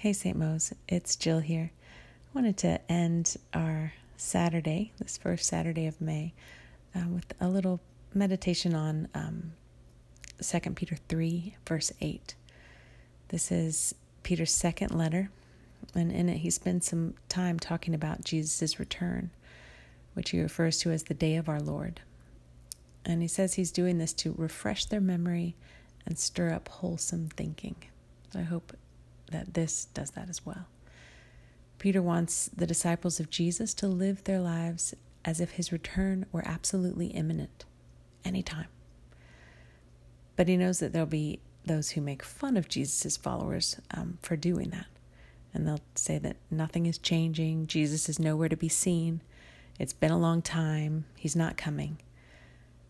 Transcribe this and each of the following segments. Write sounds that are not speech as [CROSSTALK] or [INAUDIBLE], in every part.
Hey, St. Mose, it's Jill here. I wanted to end our Saturday, this first Saturday of May, uh, with a little meditation on um, 2 Peter 3, verse 8. This is Peter's second letter, and in it he spends some time talking about Jesus' return, which he refers to as the day of our Lord. And he says he's doing this to refresh their memory and stir up wholesome thinking. I hope that this does that as well. Peter wants the disciples of Jesus to live their lives as if his return were absolutely imminent, anytime. But he knows that there'll be those who make fun of Jesus' followers um, for doing that. And they'll say that nothing is changing, Jesus is nowhere to be seen, it's been a long time, he's not coming.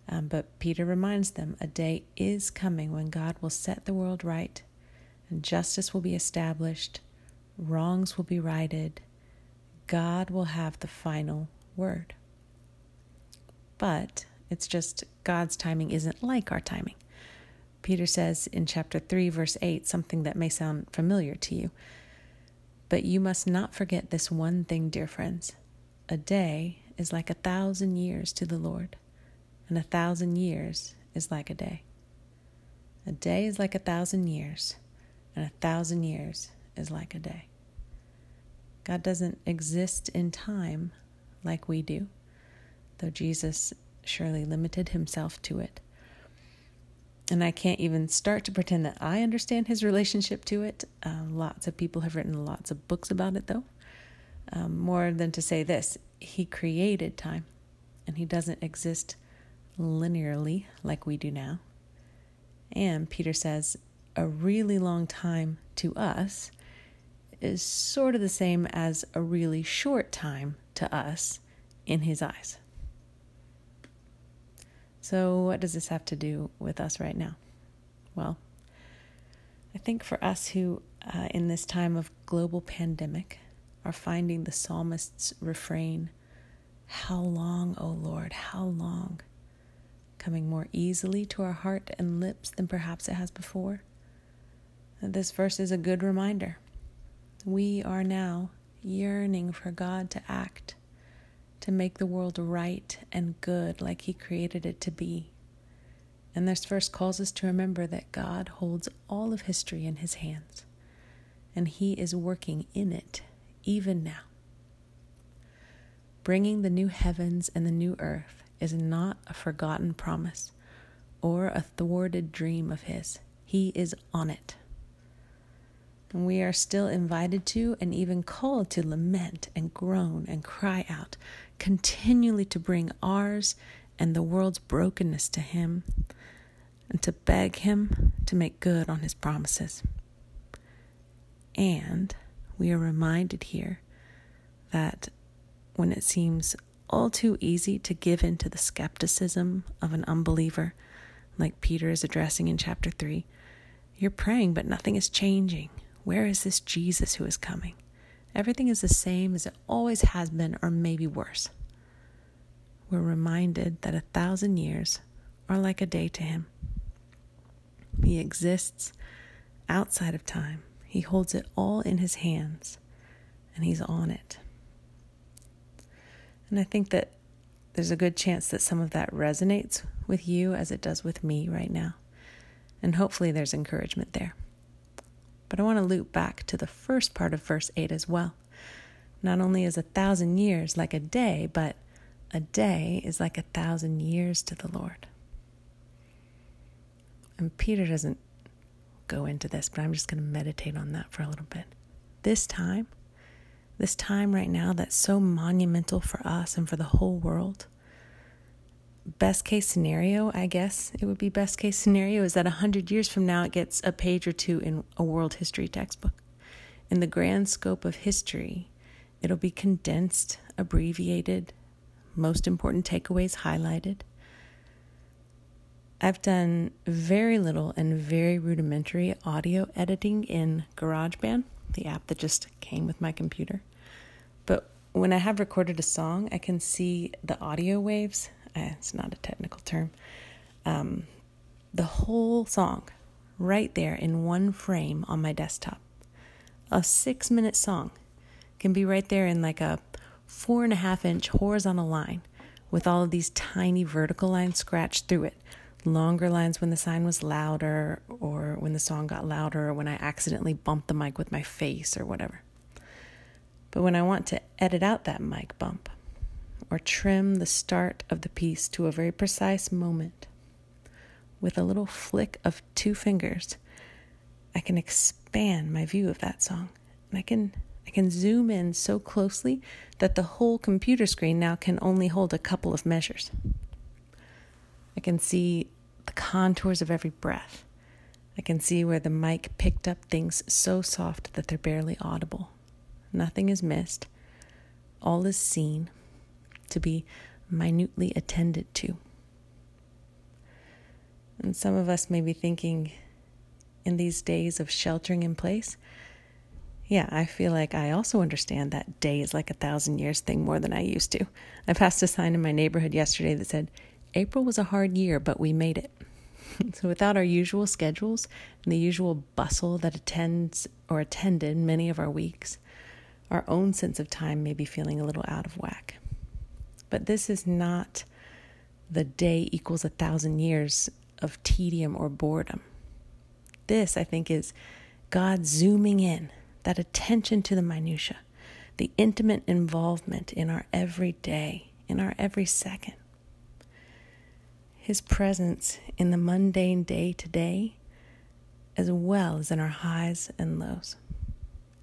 Um, but Peter reminds them a day is coming when God will set the world right and justice will be established, wrongs will be righted, God will have the final word. But it's just God's timing isn't like our timing. Peter says in chapter 3, verse 8, something that may sound familiar to you. But you must not forget this one thing, dear friends. A day is like a thousand years to the Lord, and a thousand years is like a day. A day is like a thousand years, and a thousand years is like a day. God doesn't exist in time like we do, though Jesus surely limited himself to it. And I can't even start to pretend that I understand his relationship to it. Uh, lots of people have written lots of books about it, though. Um, more than to say this, he created time, and he doesn't exist linearly like we do now. And Peter says a really long time to us is sort of the same as a really short time to us in his eyes. So, what does this have to do with us right now? Well, I think for us who, uh, in this time of global pandemic, are finding the psalmist's refrain, How long, O Lord, how long? coming more easily to our heart and lips than perhaps it has before this verse is a good reminder. We are now yearning for God to act, to make the world right and good like He created it to be. And this verse calls us to remember that God holds all of history in His hands, and He is working in it even now. Bringing the new heavens and the new earth is not a forgotten promise or a thwarted dream of His. He is on it. And we are still invited to and even called to lament and groan and cry out, continually to bring ours and the world's brokenness to Him, and to beg Him to make good on His promises. And we are reminded here that when it seems all too easy to give in to the skepticism of an unbeliever, like Peter is addressing in chapter 3, you're praying, but nothing is changing. Where is this Jesus who is coming? Everything is the same as it always has been, or maybe worse. We're reminded that a thousand years are like a day to him. He exists outside of time, he holds it all in his hands, and he's on it. And I think that there's a good chance that some of that resonates with you as it does with me right now. And hopefully there's encouragement there. But I want to loop back to the first part of verse 8 as well. Not only is a thousand years like a day, but a day is like a thousand years to the Lord. And Peter doesn't go into this, but I'm just going to meditate on that for a little bit. This time, this time right now that's so monumental for us and for the whole world, best case scenario, I guess it would be best case scenario, is that 100 years from now it gets a page or two in a world history textbook. In the grand scope of history, it'll be condensed, abbreviated, most important takeaways highlighted. I've done very little and very rudimentary audio editing in GarageBand, the app that just came with my computer. But when I have recorded a song, I can see the audio waves it's not a technical term, um, the whole song right there in one frame on my desktop. a six minute song can be right there in like a four and a half inch horizontal line with all of these tiny vertical lines scratched through it. Longer lines when the sign was louder, or when the song got louder, or when I accidentally bumped the mic with my face, or whatever. But when I want to edit out that mic bump, or trim the start of the piece to a very precise moment, with a little flick of two fingers, I can expand my view of that song. And I can I can zoom in so closely that the whole computer screen now can only hold a couple of measures. I can see the contours of every breath. I can see where the mic picked up things so soft that they're barely audible. Nothing is missed. All is seen to be minutely attended to. And some of us may be thinking in these days of sheltering in place, yeah, I feel like I also understand that day is like a thousand years thing more than I used to. I passed a sign in my neighborhood yesterday that said, April was a hard year, but we made it. [LAUGHS] so, without our usual schedules and the usual bustle that attends or attended many of our weeks, our own sense of time may be feeling a little out of whack. But this is not the day equals a thousand years of tedium or boredom. This, I think, is God zooming in that attention to the minutia, the intimate involvement in our everyday, in our every second. His presence in the mundane day to day, as well as in our highs and lows.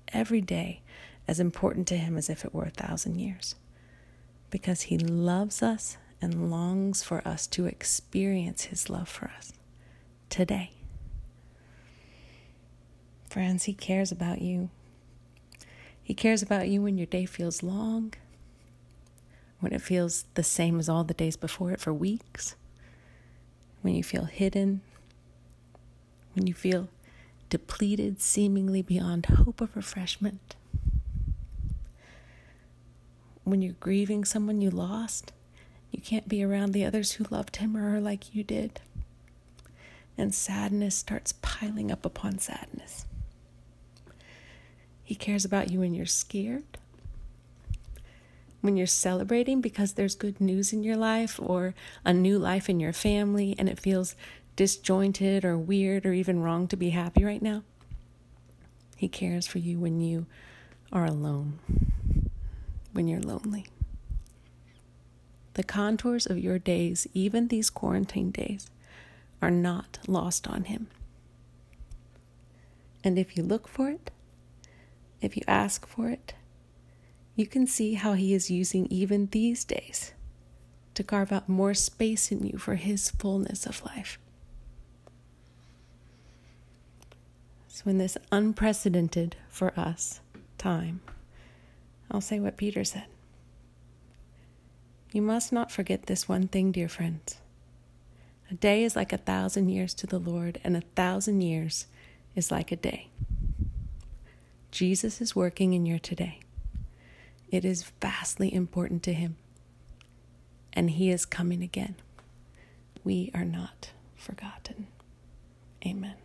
Every day as important to him as if it were a thousand years. Because he loves us and longs for us to experience his love for us today. Friends, He cares about you. He cares about you when your day feels long, when it feels the same as all the days before it for weeks, when you feel hidden, when you feel depleted seemingly beyond hope of refreshment, when you're grieving someone you lost, you can't be around the others who loved him or her like you did. And sadness starts piling up upon sadness. He cares about you when you're scared, when you're celebrating because there's good news in your life or a new life in your family and it feels disjointed or weird or even wrong to be happy right now. He cares for you when you are alone, when you're lonely. The contours of your days, even these quarantine days, are not lost on Him. And if you look for it, if you ask for it, you can see how He is using even these days to carve out more space in you for His fullness of life. So, in this unprecedented for us time, I'll say what Peter said. You must not forget this one thing, dear friends. A day is like a thousand years to the Lord, and a thousand years is like a day. Jesus is working in your today. It is vastly important to him. And he is coming again. We are not forgotten. Amen.